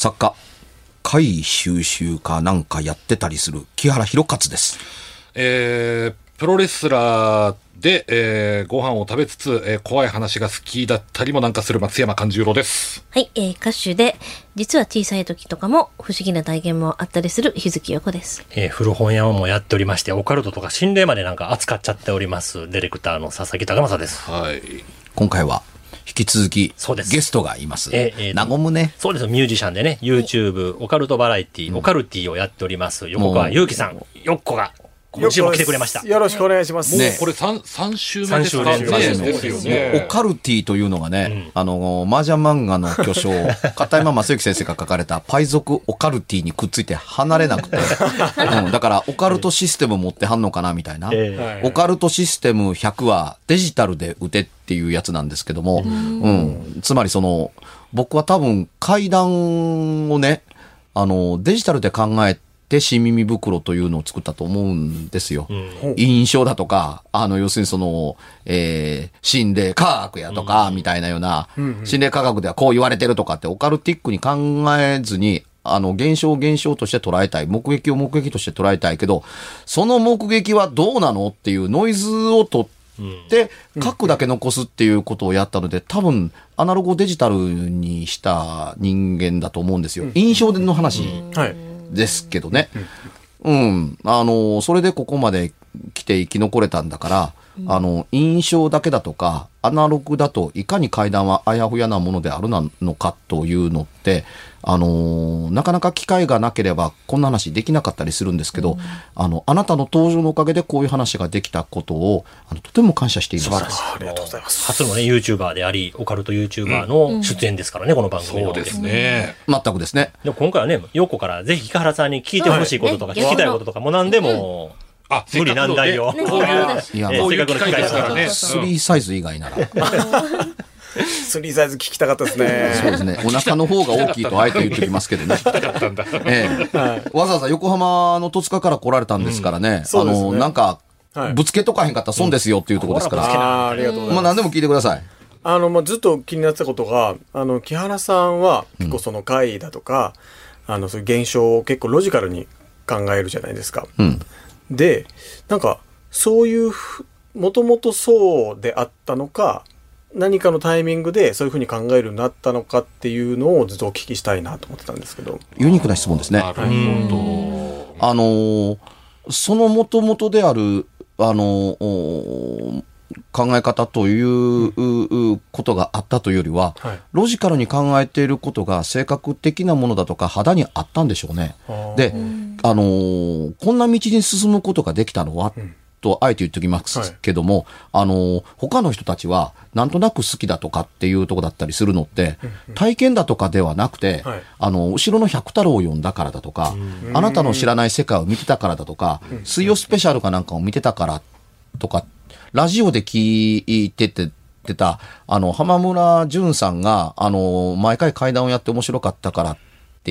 作家、怪収集かなんかやってたりする木原博勝です。えー、プロレスラーで、えー、ご飯を食べつつ、えー、怖い話が好きだったりもなんかする松山勘十郎です。はい、えー、歌手で、実は小さい時とかも不思議な体験もあったりする日月陽子です。えー古本屋もやっておりまして、オカルトとか心霊までなんか扱っちゃっております、ディレクターの佐々木高正です。はい。今回は、引き続き、そうです。ゲストがいます。ええええ。なごむね。そうです、ミュージシャンでね、YouTube、オカルトバラエティ、オカルティをやっております、横川祐希さん、よっこが、今週も来てくれました。よろしくお願いします。ねもうこれ三三週目ですか？三週目ねですよオね。カルティというのがね、あの、麻雀漫画の巨匠、片山正幸先生が書かれたパイ族オカルティにくっついて離れなくて、うん、だからオカルトシステム持ってはんのかなみたいな。えオカルトシステム100はデジタルで打てっていうやつなんですけども、うん。つまりその、僕は多分階段をね、あの、デジタルで考えて新耳袋というのを作ったと思うんですよ。印象だとか、あの、要するにその、えー、心霊科学やとか、みたいなような、心霊科学ではこう言われてるとかってオカルティックに考えずに、あの、現象を現象として捉えたい。目撃を目撃として捉えたいけど、その目撃はどうなのっていうノイズを取って、書くだけ残すっていうことをやったので、多分、アナログをデジタルにした人間だと思うんですよ。印象の話はい。ですけどね。うん。あの、それでここまで来て生き残れたんだから、あの、印象だけだとか、アナログだといかに階段はあやふやなものであるなのかというのって、あのなかなか機会がなければこんな話できなかったりするんですけど、あの、あなたの登場のおかげでこういう話ができたことを、あの、とても感謝しています。ありがとうございます。初のね、YouTuber であり、オカルト YouTuber の出演ですからね、この番組の。そうですね。全くですね。でも今回はね、ヨコからぜひ木原さんに聞いてほしいこととか、はい聞きたいこととか、もう何でも、あ、無理難題を。せっかくのねこういう、いや、えーもうこういう機会ですからね。スリーサイズ以外なら。スリーサイズ聞きたかったですね。そうですね。お腹の方が大きいとあえて言っておきますけどね。ええわざわざ横浜の戸塚から来られたんですからね。あの、なんかはい、ぶつけとかへんかったら損ですよっていうところですから。あーありがとうございます。まあ何でも聞いてください。あの、まあ、ずっと気になってたことが、あの、木原さんは結構その怪異だとか、あの、そういう現象を結構ロジカルに考えるじゃないですか。うん。で、なんか、そういうふ、もともとそうであったのか、何かのタイミングでそういうふうに考えるようになったのかっていうのをずっとお聞きしたいなと思ってたんですけど。ユニークな質問ですね。なるほあのーその元々である、あの考え方ということがあったというよりは、はいロジカルに考えていることが性格的なものだとか肌にあったんでしょうね。で、あのーこんな道に進むことができたのは、とあえて言っておきますけども、あのー他の人たちはなんとなく好きだとかっていうとこだったりするのって、体験だとかではなくて、はい。あの、後ろの百太郎を読んだからだとか、あなたの知らない世界を見てたからだとか、水曜スペシャルかなんかを見てたからとか、ラジオで聞いてて、てた、あの、浜村淳さんが、あの、毎回会談をやって面白かったからって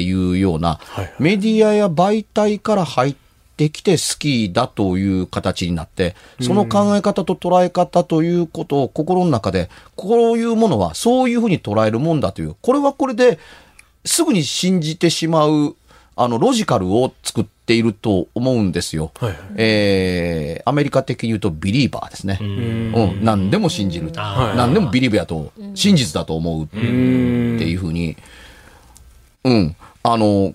いうような、はいメディアや媒体から入ってきて好きだという形になって、その考え方と捉え方ということを心の中で、こういうものはそういうふうに捉えるもんだという、これはこれですぐに信じてしまう、あの、ロジカルを作っていると思うんですよ。はいはいえーアメリカ的に言うとビリーバーですね。うん。何でも信じる。何でもビリーブやと、真実だと思うっていうふうに、うん。あの、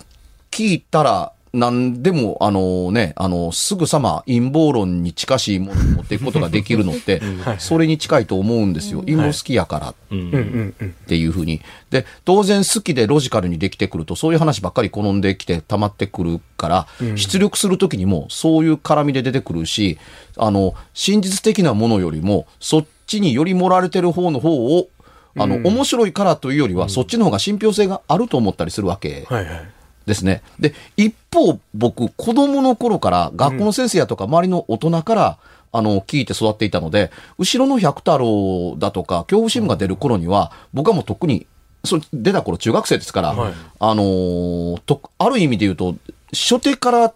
聞いたら、何でも、あのね、あの、すぐさま陰謀論に近しいものに持っていくことができるのって、それに近いと思うんですよ。陰謀好きやから。っていうふうに。で、当然好きでロジカルにできてくると、そういう話ばっかり好んできて溜まってくるから、出力するときにもそういう絡みで出てくるし、あの、真実的なものよりも、そっちにより盛られてる方の方を、あの、面白いからというよりは、そっちの方が信憑性があると思ったりするわけはいはい。ですね。で、一方、僕、子供の頃から、学校の先生やとか、周りの大人から、あの、聞いて育っていたので、後ろの百太郎だとか、恐怖新聞が出る頃には、僕はもう特に、そ出た頃中学生ですから、はいあのーと、ある意味で言うと、初手から、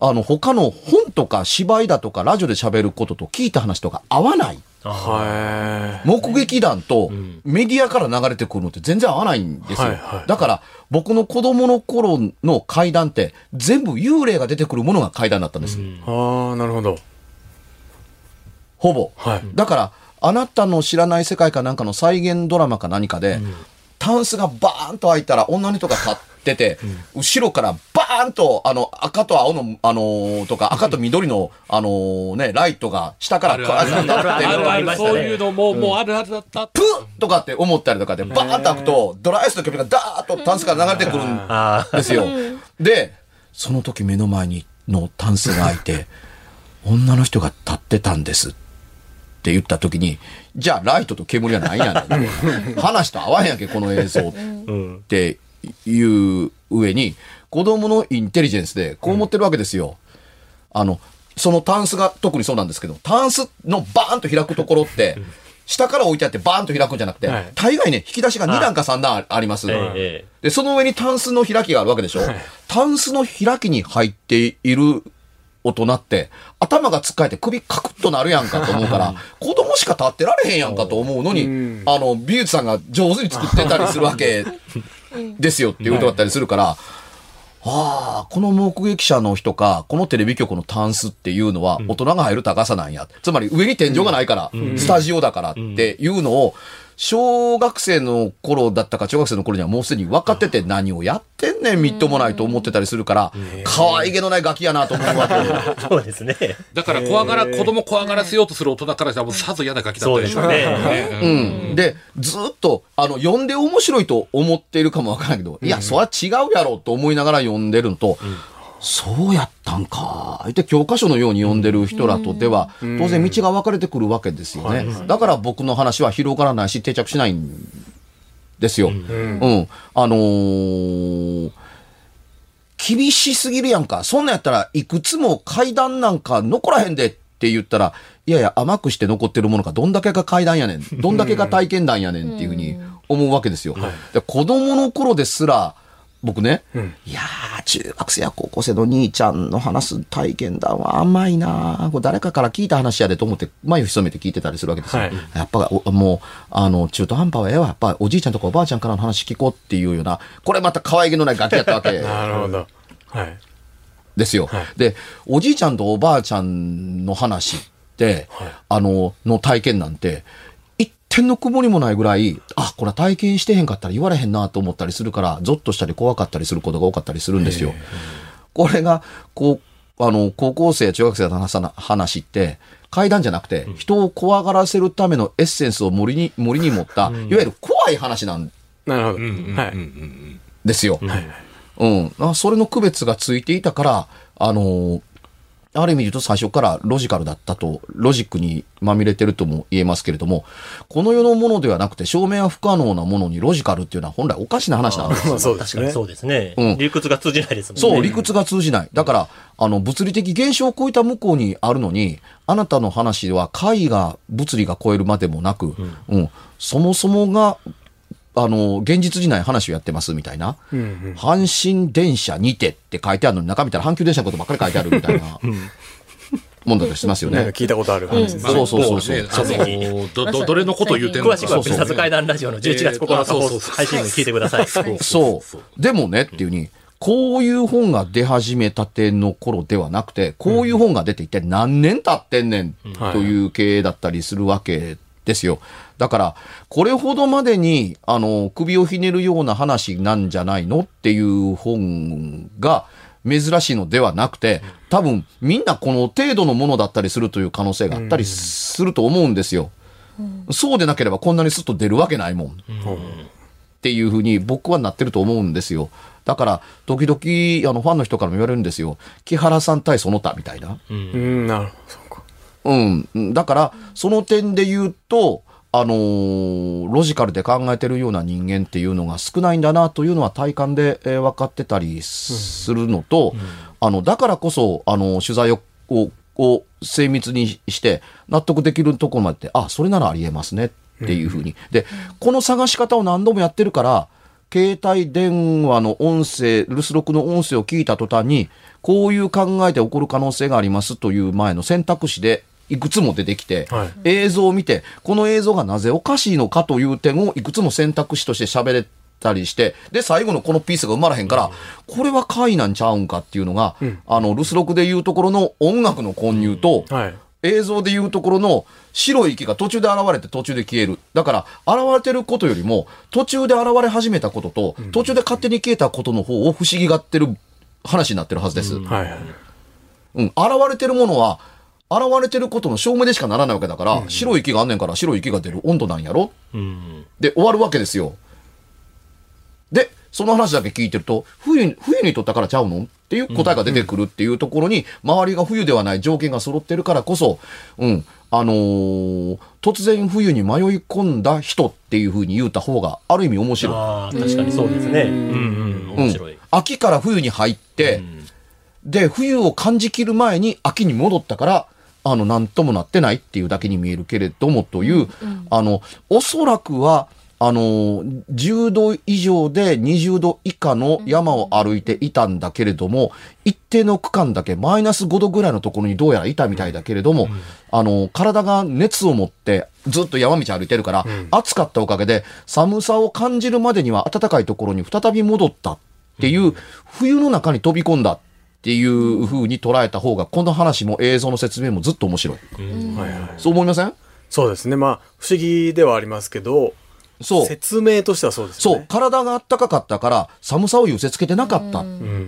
あの、他の本とか芝居だとかラジオで喋ることと聞いた話とか合わない。は目撃談とメディアから流れてくるのって全然合わないんですよ。はいはいだから僕の子供の頃の怪談って全部幽霊が出てくるものが怪談だったんです。い。ああ、なるほど。ほぼ。はい。だから、あなたの知らない世界かなんかの再現ドラマか何かで、タンスがバーンと開いたら女の人が立ってて、後ろからバーンと、あの、赤と青の、あのーとか、赤と緑の、あのーね、ライトが下からこうあるあるそういうのも、もうあるあるだった。プッとかって思ったりとかで、バーンと開くと、ドライアイスの煙がダーッとタンスから流れてくるん。ですよ。で、その時目の前にのタンスが開いて、女の人が立ってたんですって言った時に、じゃあライトと煙はないやねん。話と合わへんやんけ、この映像っていう上に、子供のインテリジェンスでこう思ってるわけですよ。あの、そのタンスが特にそうなんですけど、タンスのバーンと開くところって、下から置いてあってバーンと開くんじゃなくて、はい大概ね、引き出しが2段か3段あります。ええで、その上にタンスの開きがあるわけでしょ、タンスの開きに入っている大人って、頭がつっかえて首カクッとなるやんかと思うから、子供しか立ってられへんやんかと思うのに、うん。あの、美術さんが上手に作ってたりするわけですよっていうことだったりするから、ああ、この目撃者の人か、このテレビ局のタンスっていうのは大人が入る高さなんや。つまり上に天井がないから、スタジオだからっていうのを、小学生の頃だったか中学生の頃にはもうすでに分かってて何をやってんねんみっともないと思ってたりするから、可愛げのないガキやなと思うわけよ。そうですね。だから怖がら、子供怖がらせようとする大人からしたらもうさぞ嫌なガキだったでしょうね。うん。で、ずっと、あの、読んで面白いと思っているかもわからないけど、いや、それは違うやろと思いながら読んでるのと、そうやったんか。言って教科書のように読んでる人らとでは、当然道が分かれてくるわけですよね。だから僕の話は広がらないし定着しないんですよ。うん。あのー厳しすぎるやんか。そんなんやったらいくつも階段なんか残らへんでって言ったら、いやいや甘くして残ってるものがどんだけが階段やねん。どんだけが体験談やねんっていうふうに思うわけですよ。で子供の頃ですら、僕ね、いやー、中学生や高校生の兄ちゃんの話す体験談は甘いなーこれ誰かから聞いた話やでと思って、眉を潜めて聞いてたりするわけですよ。はいやっぱおもう、あの、中途半端はええわ。やっぱおじいちゃんとかおばあちゃんからの話聞こうっていうような、これまた可愛げのないガキやったわけ。なるほど。はい。ですよ。はいで、おじいちゃんとおばあちゃんの話って、あの、の体験なんて、一点の曇りもないぐらい、あ、これは体験してへんかったら言われへんなと思ったりするから、ゾッとしたり怖かったりすることが多かったりするんですよ。これが、こう、あの、高校生、中学生の話な話って、階段じゃなくて、人を怖がらせるためのエッセンスを森に、森に持った、いわゆる怖い話なんなるほど。はい。うんですよ。うん。あそれの区別がついていたから、あのーある意味で言うと最初からロジカルだったと、ロジックにまみれてるとも言えますけれども、この世のものではなくて証明は不可能なものにロジカルっていうのは本来おかしな話なんですよ。まあそうですね。確かにそうですね。うん理屈が通じないですもんね。そう、理屈が通じない。だから、あの、物理的現象を超えた向こうにあるのに、あなたの話は解が、物理が超えるまでもなく、うん、そもそもが、あの、現実にない話をやってますみたいな。うんうん。阪神電車にてって書いてあるのに中見たら阪急電車のことばっかり書いてあるみたいなもんだとしてますよね。聞いたことある話ですまあそうそうそうそうもねあのど、ど、どれのこと言うてんのか詳しくは、別冊怪談ラジオの11月9日えーあそうそうそう配信分聞いてください。そう。でもねっていうに、こういう本が出始めたての頃ではなくて、こういう本が出て一体何年経ってんねんという経営だったりするわけですよ。だから、これほどまでに、あの、首をひねるような話なんじゃないのっていう本が、珍しいのではなくて、多分みんなこの程度のものだったりするという可能性があったりすると思うんですよ。そうでなければこんなにスッと出るわけないもん。っていうふうに僕はなってると思うんですよ。だから、時々、あの、ファンの人からも言われるんですよ。木原さん対その他みたいな。うん、なるほど。そうん。だから、その点で言うと、あのーロジカルで考えてるような人間っていうのが少ないんだなというのは体感で、えー分かってたりするのと、あの、だからこそ、あの、取材を、をを精密にして納得できるところまで、あ、それならありえますねっていうふうに。で、この探し方を何度もやってるから、携帯電話の音声、留守録の音声を聞いた途端に、こういう考えで起こる可能性がありますという前の選択肢でいくつも出てきて、はい映像を見て、この映像がなぜおかしいのかという点をいくつも選択肢として喋れたりして、で、最後のこのピースが生まれへんから、これは怪なんちゃうんかっていうのが、あの、留守録で言うところの音楽の混入と、はい。映像で言うところの白い息が途中で現れて途中で消える。だから、現れてることよりも、途中で現れ始めたことと、途中で勝手に消えたことの方を不思議がってる話になってるはずです。うん。はい。現れてるものは、現れてることの証明でしかならないわけだから、白い息があんねんから白い息が出る温度なんやろ？うん。で、終わるわけですよ。で、その話だけ聞いてると、冬に、冬に取ったからちゃうの？っていう答えが出てくるっていうところに、周りが冬ではない条件が揃ってるからこそ、うん、あのー突然冬に迷い込んだ人っていうふうに言うた方が、ある意味面白い。ああ、確かにそうですね。うんうん。面白い。秋から冬に入って、で、冬を感じきる前に秋に戻ったから、あの、なんともなってないっていうだけに見えるけれどもという、あの、おそらくは、あの、10度以上で20度以下の山を歩いていたんだけれども、一定の区間だけマイナス5度ぐらいのところにどうやらいたみたいだけれども、あの、体が熱を持ってずっと山道歩いてるから、暑かったおかげで寒さを感じるまでには暖かいところに再び戻ったっていう、冬の中に飛び込んだっていう風に捉えた方が、この話も映像の説明もずっと面白い。はいはい。そう思いません？そうですね。まあ、不思議ではありますけど、そう。説明としてはそうですよね。。そう体が暖かかったから、寒さを寄せ付けてなかった。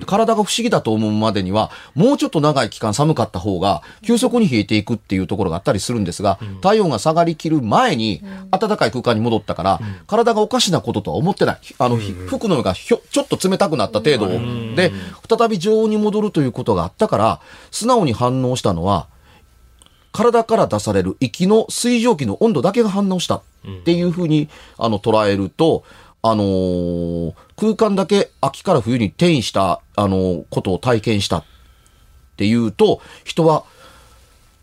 体が不思議だと思うまでには、もうちょっと長い期間寒かった方が、急速に冷えていくっていうところがあったりするんですが、体温が下がりきる前に、暖かい空間に戻ったから、体がおかしなこととは思ってない。あの、服の上がひょちょっと冷たくなった程度で、再び常温に戻るということがあったから、素直に反応したのは、体から出される息の水蒸気の温度だけが反応したっていうふうに、あの捉えると、あのー空間だけ秋から冬に転移した、あのーことを体験したっていうと、人は、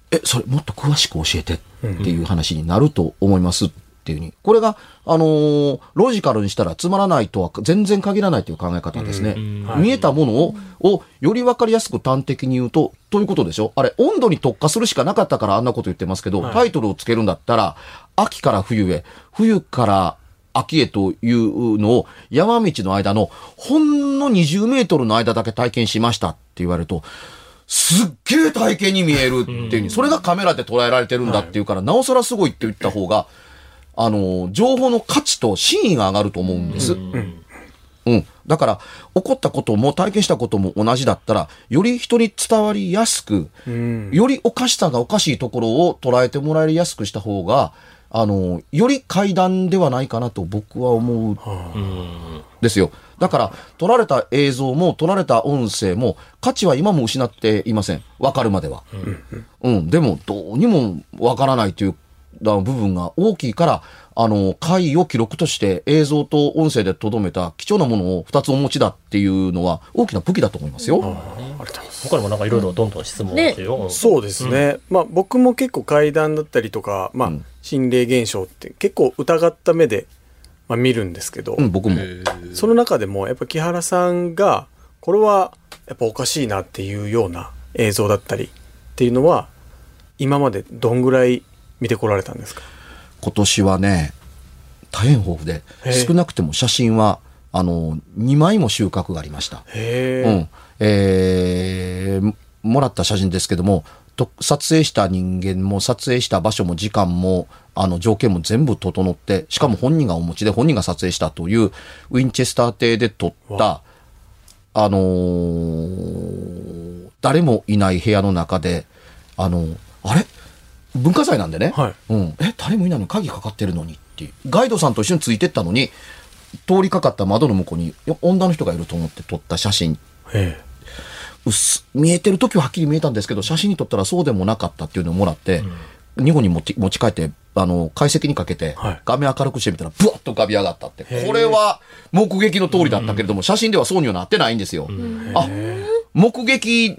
え、それもっと詳しく教えてっていう話になると思います。っていうふうに。これが、あのーロジカルにしたらつまらないとは全然限らないという考え方ですね。見えたものを、をより分かりやすく端的に言うと、ということでしょ？あれ、温度に特化するしかなかったからあんなこと言ってますけど、タイトルをつけるんだったら、秋から冬へ、冬から秋へというのを山道の間のほんの20メートルの間だけ体験しましたって言われると、すっげえ体験に見えるっていうふうに、それがカメラで捉えられてるんだっていうから、なおさらすごいって言った方が、あの、情報の価値と真意が上がると思うんです。うん。だから、起こったことも体験したことも同じだったら、より人に伝わりやすく、よりおかしさがおかしいところを捉えてもらいやすくした方が、あの、より階段ではないかなと僕は思うですよ。だから、撮られた映像も撮られた音声も価値は今も失っていません。わかるまでは。うん。でも、どうにもわからないという部分が大きいから、あの、回を記録として映像と音声で留めた貴重なものを2つお持ちだっていうのは大きな武器だと思いますよ。他にもなんかいろいろどんどん質問ねしてよ。そうですね。まあ僕も結構怪談だったりとか、まあうん心霊現象って結構疑った目で、まあ、見るんですけど、うん、僕も。その中でもやっぱ木原さんが、これはやっぱおかしいなっていうような映像だったりっていうのは、今までどんぐらい見てこられたんですか？今年はね、大変豊富で、少なくても写真は、あの、2枚も収穫がありました。うん。えーもらった写真ですけども、と撮影した人間も撮影した場所も時間も、あの、条件も全部整って、しかも本人がお持ちで本人が撮影したという、ウィンチェスター邸で撮った、あのー誰もいない部屋の中で、あのあれ？文化財なんでね。はいうん。え、誰もいないのに鍵かかってるのにって。ガイドさんと一緒についてったのに、通りかかった窓の向こうによ女の人がいると思って撮った写真。見えてる時ははっきり見えたんですけど、写真に撮ったらそうでもなかったっていうのをもらって、日本に持ち持ち帰って、あの、解析にかけてはい、画面明るくしてみたら、ブワッと浮かび上がったって。これは目撃の通りだったけれども、写真ではそうにはなってないんですよ。あ、目撃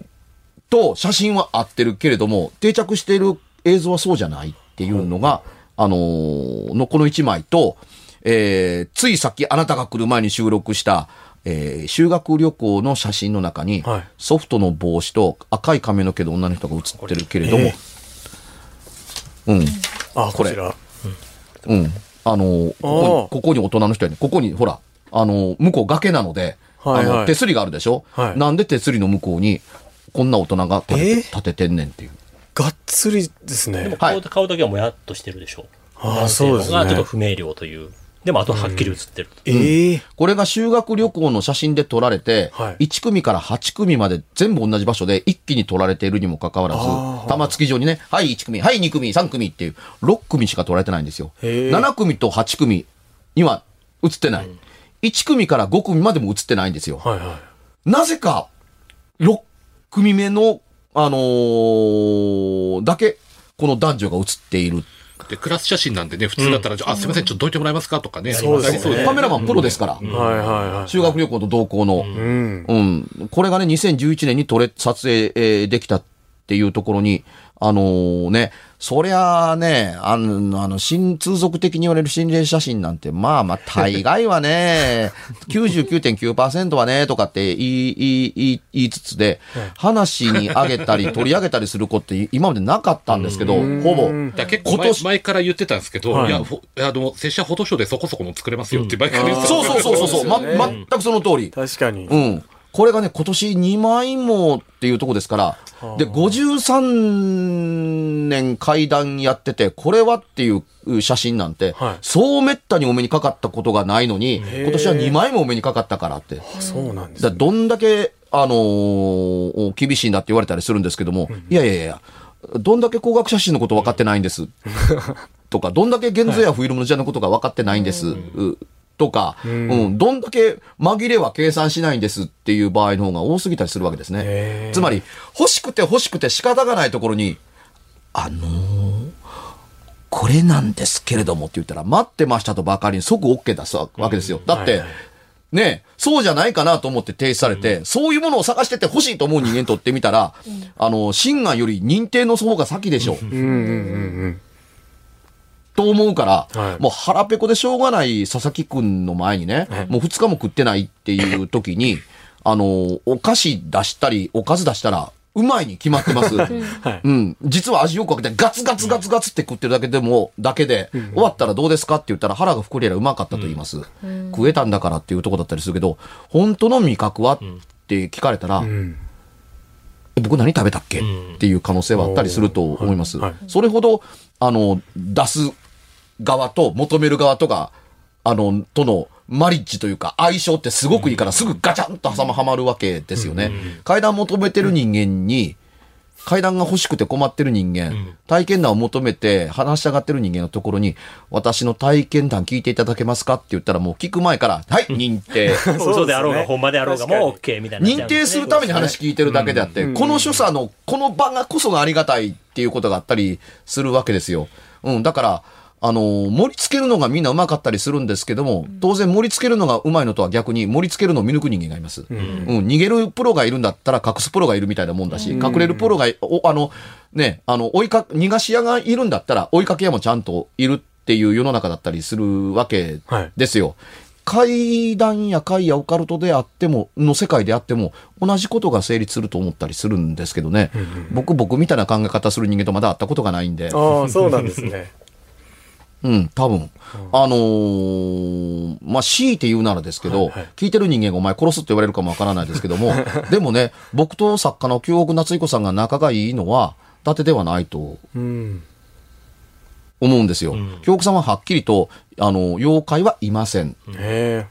と写真は合ってるけれども、定着している映像はそうじゃないっていうのが、あのーのこの1枚と、えーついさっきあなたが来る前に収録した、えー修学旅行の写真の中に、はいソフトの帽子と赤い髪の毛の女の人が写ってるけれども、えうん。あ、これこ。うん。あの、ここに、ここに大人の人やね。ここに、ほら、あの、向こう崖なので、はいはいあの、手すりがあるでしょ、はいなんで手すりの向こうに、こんな大人が立ててんねんっていう。がっつりですねでも。はい顔顔だけはもやっとしてるでしょ。ああ、男性のそうですね。がちょっと不明瞭という。でもあとははっきり映ってると。ええこれが修学旅行の写真で撮られて、はい1組から8組まで全部同じ場所で一気に撮られているにもかかわらずあー、玉突き上にね、はい1組、はい2組、3組っていう、6組しか撮られてないんですよ。へー7組と8組には映ってない。1組から5組までも映ってないんですよ。はいはなぜか、6組目の、あのーだけ、この男女が映っている。で、クラス写真なんでね、普通だったら、あ、すいません、ちょっとどいてもらえますかとかね。そうですねカメラマンプロですから。い。はいはいはい。修学旅行と同行の。うん。うん。これがね、2011年に撮れ、撮影、えーできたっていうところに、あのーね、そりゃあね、あの、あの、新、通俗的に言われる心霊写真なんて、まあまあ、大概はね、99.9%はね、とかって言い、言い、言い、言いつつで、話に上げたり、取り上げたりする子って今までなかったんですけど、ほぼ。結構前前から言ってたんですけど、はいい、や、ほあの、拙者フォトショーでそこそこの作れますよって前から言ってたんそうですそうそうそうそう、ま、全くその通り。確かに。うん。これがね、今年2枚もっていうとこですから、で、53年階段やってて、これはっていう写真なんて、はいそうめったにお目にかかったことがないのに、ー今年は2枚もお目にかかったからって。あそうなんですね。だどんだけ、あのー厳しいんだって言われたりするんですけども、いやいやいや、どんだけ光学写真のこと分かってないんです。とか、どんだけ現像やフィルムの時代のことが分かってないんです。うとか、うん、どんだけ紛れは計算しないんですっていう場合の方が多すぎたりするわけですね。つまり、欲しくて欲しくて仕方がないところに、あのーこれなんですけれどもって言ったら、待ってましたとばかりに即 OK 出すわけですよ。だって、ねそうじゃないかなと思って提出されて、そういうものを探してて欲しいと思う人間にとってみたら、あの、心眼より認定の方が先でしょ。うんうんうんうん。と思うから、はいもう腹ペコでしょうがない佐々木くんの前にね、はいもう二日も食ってないっていう時に、あの、お菓子出したり、おかず出したら、うまいに決まってます。はい。うん。実は味よくかけてガツガツガツガツって食ってるだけでも、だけで、終わったらどうですかって言ったら腹が膨れりゃうまかったと言います。食えたんだからっていうとこだったりするけど、本当の味覚はって聞かれたら、うん。え僕何食べたっけ、んっていう可能性はあったりすると思います。はいはいそれほど、あの、出す側と求める側とか、あの、とのマリッジというか相性ってすごくいいからすぐガチャンと挟まはまるわけですよね。階段求めてる人間に、階段が欲しくて困ってる人間、体験談を求めて話したがってる人間のところに、私の体験談聞いていただけますかって言ったらもう聞く前から、はい、認定。嘘であろうが、ほんまであろうが、もう確 OK みたいな。認定するために話聞いてるだけであって、この所作の、この場がこそがありがたいっていうことがあったりするわけですよ。うん、だから、あのー盛り付けるのがみんなうまかったりするんですけども、当然盛り付けるのがうまいのとは逆に盛り付けるのを見抜く人間がいます。うん、逃げるプロがいるんだったら隠すプロがいるみたいなもんだし、隠れるプロがい、おあの、ね、あの、追いか、逃がし屋がいるんだったら追いかけ屋もちゃんといるっていう世の中だったりするわけはいですよ。怪談や怪やオカルトであっても、の世界であっても、同じことが成立すると思ったりするんですけどね。僕、僕みたいな考え方する人間とまだ会ったことがないんで。ああ、そうなんですね。うん、多分。あのーまあ、強いて言うならですけど、はいはい聞いてる人間がお前殺すって言われるかもわからないですけども、でもね、僕と作家の京極夏彦さんが仲がいいのは、伊達ではないとうん。思うんですよ。京極さんははっきりと、あの、妖怪はいません。あるい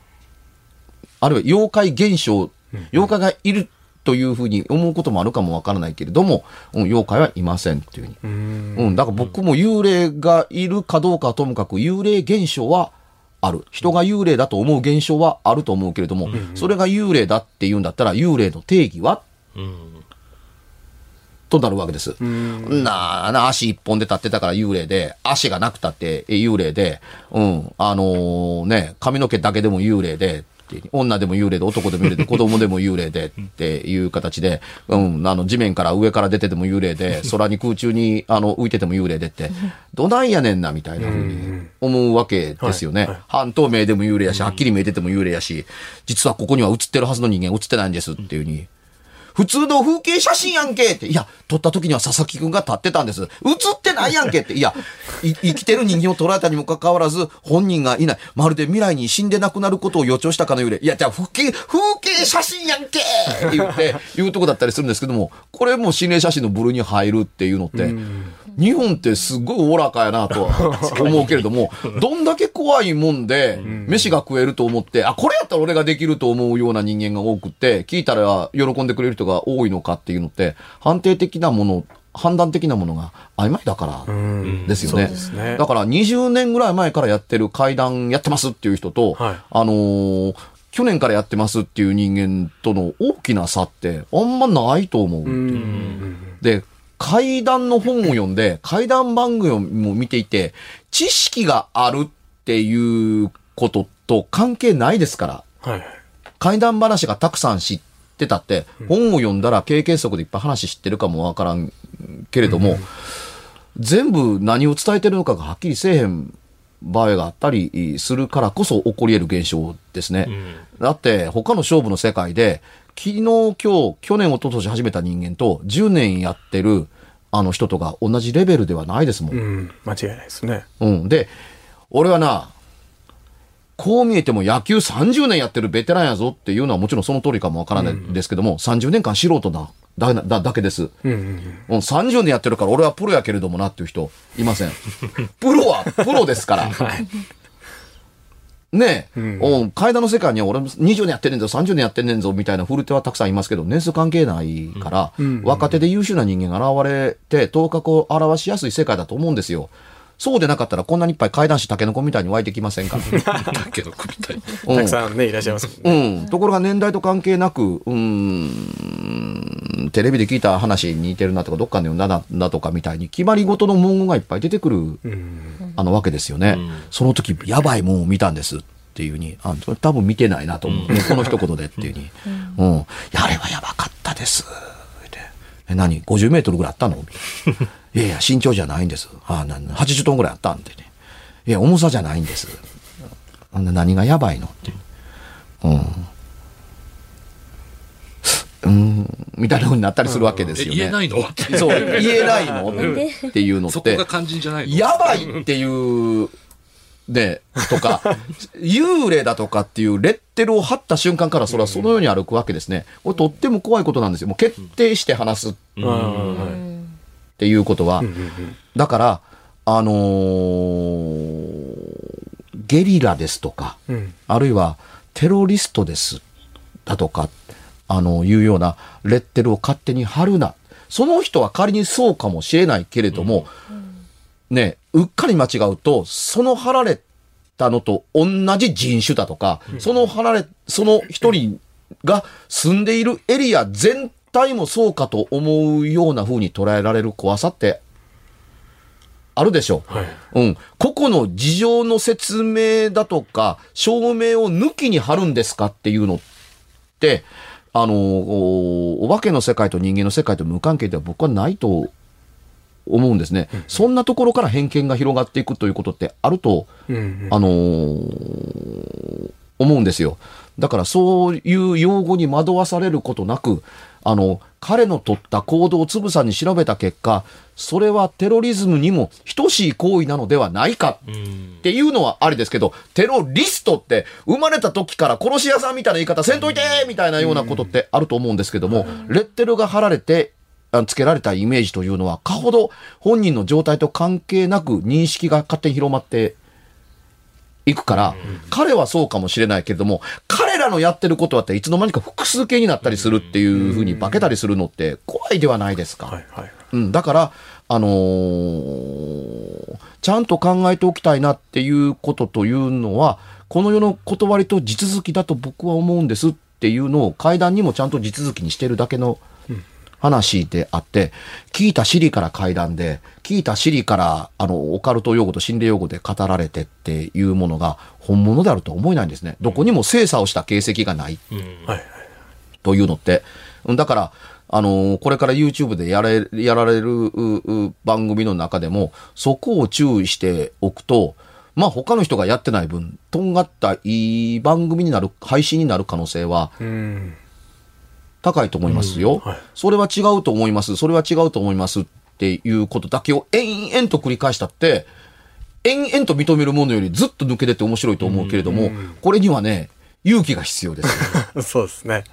は妖怪現象、妖怪がいるというふうに思うこともあるかもわからないけれども、うん、妖怪はいませんっていうふうに。うん。うん、だから僕も幽霊がいるかどうかはともかく幽霊現象はある。人が幽霊だと思う現象はあると思うけれども、それが幽霊だって言うんだったら幽霊の定義は？うん。となるわけです。うん。なあな、足一本で立ってたから幽霊で、足がなくたってえ幽霊で、うん、あのーね、髪の毛だけでも幽霊で、女でも幽霊で、男でも幽霊で、子供でも幽霊でっていう形で、うん、あの、地面から上から出てても幽霊で、空に空中に、あの、浮いてても幽霊でって、どないやねんな、みたいなふうに思うわけですよね。半透明でも幽霊やし、はっきり見えてても幽霊やし、実はここには映ってるはずの人間映ってないんですっていうふうに。普通の風景写真やんけって。いや、撮った時には佐々木くんが立ってたんです。映ってないやんけって。いや、い生きてる人間を捉えたにもかかわらず、本人がいない。まるで未来に死んで亡くなることを予兆したかのようで、いや、じゃあ風景、風景写真やんけって言って、言うとこだったりするんですけども、これも心霊写真の部類に入るっていうのって、日本ってすごいおおらかやなとは 思うけれども、どんだけ怖いもんで、飯が食えると思って、あ、これやったら俺ができると思うような人間が多くって、聞いたら喜んでくれる人が多いのかっていうのって、判定的なもの、判断的なものが曖昧だからですよね。ね。だから20年ぐらい前からやってる階段やってますっていう人と、はい。あのー去年からやってますっていう人間との大きな差ってあんまないと思う。うん。で、怪談の本を読んで、怪談番組も見ていて、知識があるっていうことと関係ないですから。はいはい。怪談話がたくさん知ってたって、本を読んだら経験則でいっぱい話知ってるかもわからんけれども、全部何を伝えてるのかがはっきりせえへん場合があったりするからこそ起こり得る現象ですね。だって他の勝負の世界で、昨日、今日、去年、一昨年始めた人間と10年やってるあの人とが同じレベルではないですもん。うん。間違いないですね。うん。で、俺はな、こう見えても野球30年やってるベテランやぞっていうのはもちろんその通りかもわからないですけども、30年間素人だ、だ、だ、だけです。うんうんうん。うん、30年やってるから俺はプロやけれどもなっていう人いません。プロはプロですから。ねえ、うん、階段の世界には俺も20年やってんねんぞ、30年やってんねんぞ、みたいな古手はたくさんいますけど、年数関係ないから、若手で優秀な人間が現れて、頭角を表しやすい世界だと思うんですよ。そうでなかったらこんなにいっぱい階段師タケノコみたいに湧いてきませんか？ら。だけど首たい。うんたくさんね、いらっしゃいますもんね。うん。ところが年代と関係なく、うーん、テレビで聞いた話に似てるなとか、どっかで読んだなだとかみたいに、決まり事の文言がいっぱい出てくる、あのわけですよね。その時、やばいもんを見たんですっていうに、あ、多分見てないなと思う。この一言でっていうに。うん。いやあれはやばかったです。え、何 ?50 メートルぐらいあったの？いやいや、身長じゃないんです。あな80トンぐらいあったんでね。いや、重さじゃないんです。あんな何がやばいのって。うん。うん、みたいな風になったりするわけですよね。え言えないの？って。そう、言えないの？っていうのってそこが、肝心じゃないの？やばいっていう、ね、とか、幽霊だとかっていうレッテルを貼った瞬間からそれはそのように歩くわけですね。これとっても怖いことなんですよ。もう決定して話すっうんはいていうことは。だから、あのーゲリラですとか、うんあるいはテロリストですだとか、あの、いうようなレッテルを勝手に貼るな。その人は仮にそうかもしれないけれども、ね、うっかり間違うと、その貼られたのと同じ人種だとか、その貼られ、その一人が住んでいるエリア全体もそうかと思うような風に捉えられる怖さってあるでしょう。はい。うん。個々の事情の説明だとか、証明を抜きに貼るんですかっていうのって、あの、おお化けの世界と人間の世界と無関係では僕はないと思うんですね。そんなところから偏見が広がっていくということってあると、うんうん。あのー思うんですよ。だからそういう用語に惑わされることなく、あの、彼の取った行動をつぶさに調べた結果、それはテロリズムにも等しい行為なのではないかっていうのはありですけど、テロリストって生まれた時から殺し屋さんみたいな言い方せんといてみたいなようなことってあると思うんですけども、レッテルが貼られて、つけられたイメージというのは、かほど本人の状態と関係なく認識が勝手に広まっていくから、彼はそうかもしれないけれども、彼らのやってることはっていつの間にか複数形になったりするっていうふうに化けたりするのって怖いではないですか。はいはい。うん、だから、あのーちゃんと考えておきたいなっていうことというのは、この世の断りと地続きだと僕は思うんですっていうのを階段にもちゃんと地続きにしてるだけの話であって、聞いたシリから階段で、聞いたシリから、あの、オカルト用語と心霊用語で語られてっていうものが本物であるとは思えないんですね。どこにも精査をした形跡がない。というのって。うんだから、あのーこれから YouTube でやれ、やられる番組の中でも、そこを注意しておくと、まあ他の人がやってない分、とんがったいい番組になる、配信になる可能性はうん。高いと思いますよ。はいそれは違うと思います。それは違うと思いますっていうことだけを延々と繰り返したって、延々と認めるものよりずっと抜け出て面白いと思うけれども、これにはね、勇気が必要です。そうですね。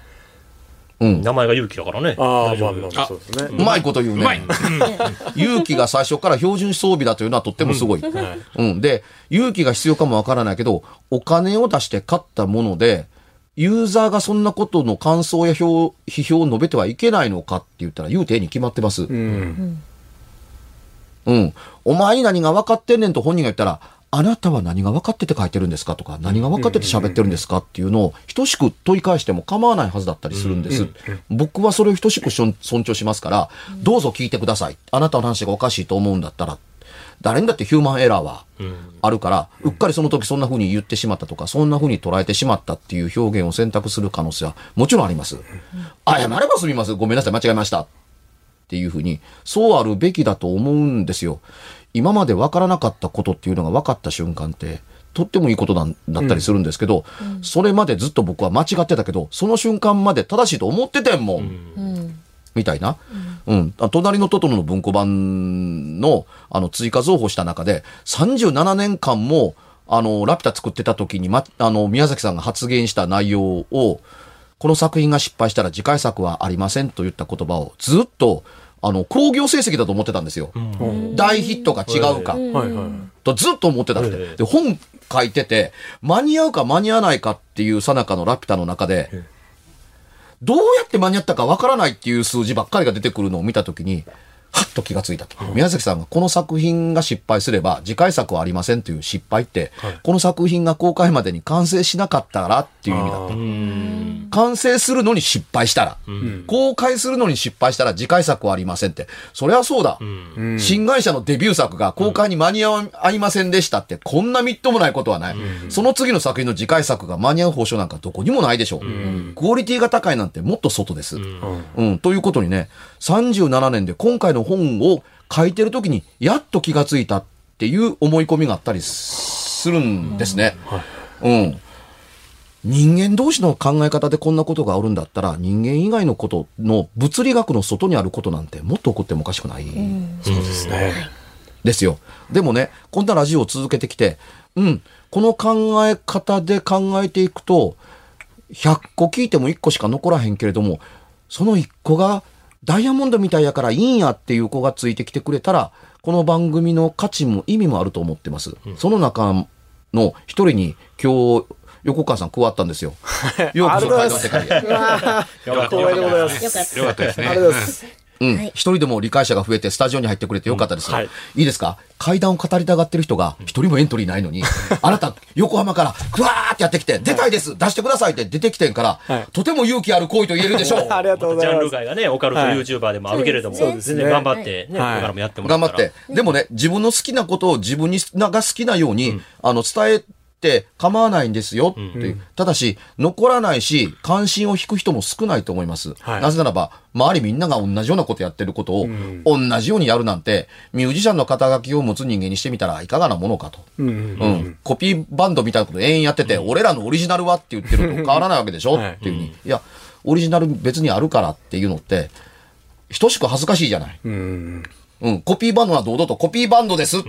うん。名前が勇気だからね。ああ、そうですね。うまいこと言うね。勇気が最初から標準装備だというのはとってもすごい。はい。うん。で、勇気が必要かもわからないけど、お金を出して買ったもので、ユーザーがそんなことの感想や評批評を述べてはいけないのかって言ったら言うてええに決まってます。うん。うん。お前に何が分かってんねんと本人が言ったら、あなたは何が分かってて書いてるんですかとか、何が分かってて喋ってるんですかっていうのを等しく問い返しても構わないはずだったりするんです。僕はそれを等しく尊尊重しますから、どうぞ聞いてください。あなたの話がおかしいと思うんだったら、誰にだってヒューマンエラーはあるから、うっかりその時そんな風に言ってしまったとか、そんな風に捉えてしまったっていう表現を選択する可能性はもちろんあります。謝れば済みます。ごめんなさい、間違えました。っていうふうに、そうあるべきだと思うんですよ。今まで分からなかったことっていうのが分かった瞬間って、とってもいいことなんだったりするんですけど、それまでずっと僕は間違ってたけど、その瞬間まで正しいと思っててんもん。うん。みたいな。うん。あ隣のトトロの文庫版の、あの、追加増補した中で、37年間も、あの、ラピュタ作ってた時に、ま、あの、宮崎さんが発言した内容を、この作品が失敗したら次回作はありませんと言った言葉をずっと、あの、工業成績だと思ってたんですよ。大ヒットが違うか。とずっと思ってたくて。ええで、本書いてて、間に合うか間に合わないかっていうさなかのラピュタの中で、どうやって間に合ったかわからないっていう数字ばっかりが出てくるのを見たときに、はっと気がついたと。宮崎さんがこの作品が失敗すれば次回作はありませんという失敗って、この作品が公開までに完成しなかったからっていう意味だった。完成するのに失敗したら、公開するのに失敗したら次回作はありませんって。そりゃそうだ。新会社のデビュー作が公開に間に合いませんでしたって、こんなみっともないことはない。その次の作品の次回作が間に合う保証なんかどこにもないでしょう。クオリティが高いなんてもっと外です。うん、ということにね、37年で今回の本を書いてる時にやっと気がついたっていう思い込みがあったりするんですね。うん。人間同士の考え方でこんなことがあるんだったら、人間以外のことの物理学の外にあることなんてもっと起こってもおかしくない。そうですね。ですよ。でもね、こんなラジオを続けてきて、うん、この考え方で考えていくと、100個聞いても1個しか残らへんけれども、その1個がダイヤモンドみたいやからいいんやっていう子がついてきてくれたら、この番組の価値も意味もあると思ってます。その中の一人に今日、横川さん加わったんですよ。ようこそ会の世界へ。光栄でございます。よかった。よかったですねありがとうございます。うん。はい一人でも理解者が増えてスタジオに入ってくれてよかったです。うんはいいいですか？階段を語りたがってる人が一人もエントリーないのに、あなた、横浜から、ぐわーってやってきて、出たいです出してくださいって出てきてんから、はいとても勇気ある行為と言えるでしょう。ありがとうごジャンざいます。ル外がね、オカルトはい YouTuber でもあるけれども、そうですね全然頑張ってね、こはいれからもやってもらったら。頑張って。でもね、自分の好きなことを自分にが好きなように、あの、伝えて構わないんですよっていう。ただし、残らないし、関心を引く人も少ないと思います。はいなぜならば、周りみんなが同じようなことやってることを、同じようにやるなんて、ミュージシャンの肩書きを持つ人間にしてみたらいかがなものかと。うんうんうん。コピーバンドみたいなこと延々やってて、俺らのオリジナルはって言ってると変わらないわけでしょ、はいっていうふうに。いや、オリジナル別にあるからっていうのって、等しく恥ずかしいじゃない。うん。うん、コピーバンドは堂々とコピーバンドですっ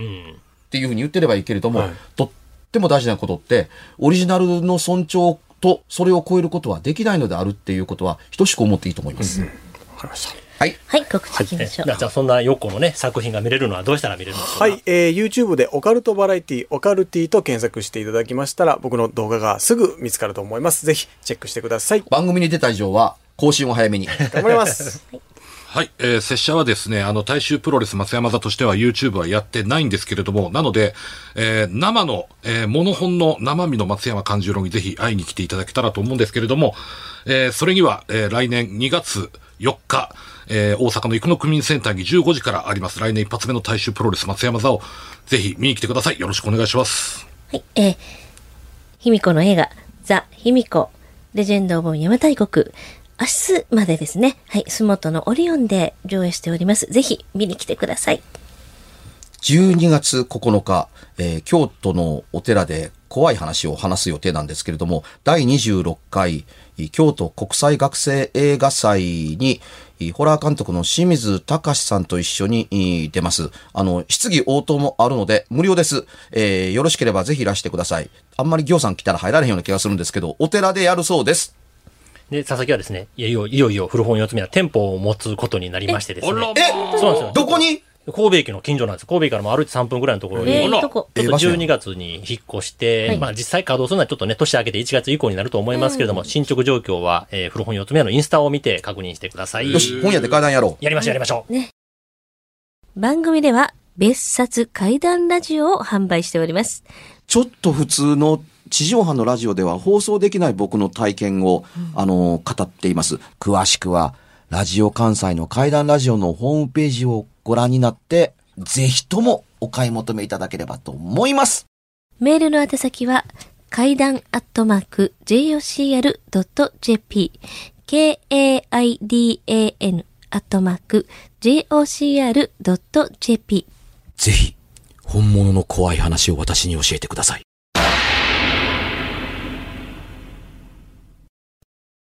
ていうふうに言ってればいいけれども、はいとっても大事なことって、オリジナルの尊重とそれを超えることはできないのであるっていうことは等しく思っていいと思います。わかりました。はい。はい、告知いきましょう。じゃあ、そんなヨッコのね、作品が見れるのはどうしたら見れるんでしょうか？はい、えー、YouTube でオカルトバラエティ、オカルティと検索していただきましたら、僕の動画がすぐ見つかると思います。ぜひ、チェックしてください。番組に出た以上は、更新を早めに。頑張ります。はい、はいえー、拙者はですね、あの、大衆プロレス松山座としては YouTube はやってないんですけれども、なので、えー、生の、えー、モノ本の生身の松山勘十郎にぜひ会いに来ていただけたらと思うんですけれども、えー、それには、えー、来年2月4日、えー、大阪の生野区民センターに15時からあります、来年一発目の大衆プロレス松山座を、ぜひ見に来てください。よろしくお願いします。はい、えー、卑弥呼の映画、ザ・卑弥呼、レジェンド・オブ・邪馬台国、明日までですね、はい、洲本のオリオンで上映しております。ぜひ見に来てください。12月9日、えー京都のお寺で怖い話を話す予定なんですけれども、第26回京都国際学生映画祭に、ホラー監督の清水隆さんと一緒に出ます。あの、質疑応答もあるので、無料です。えー、よろしければぜひいらしてください。あんまり行さん来たら入られへんような気がするんですけど、お寺でやるそうです。で、佐々木はですね、いよいよ、いよいよ古本四つ目は店舗を持つことになりましてですね。えそうなんですよ。どこに？神戸駅の近所なんです。神戸駅からも歩いて3分ぐらいのところに、えー、ちょっと12月に引っ越して、はいまあ実際稼働するのはちょっとね、年明けて1月以降になると思いますけれども、進捗状況は、えー古本四つ目のインスタを見て確認してください。よし、本屋で階段やろう。やりましょう、やりましょう。番組では別冊怪談ラジオを販売しております。ちょっと普通の地上波のラジオでは放送できない僕の体験を、あの、語っています。詳しくは、ラジオ関西の怪談ラジオのホームページをご覧になって、ぜひともお買い求めいただければと思います。メールの宛先は、階段アットマーク jocr.jp k-a-i-d-a-n アットマーク jocr.jp ぜひ、本物の怖い話を私に教えてください。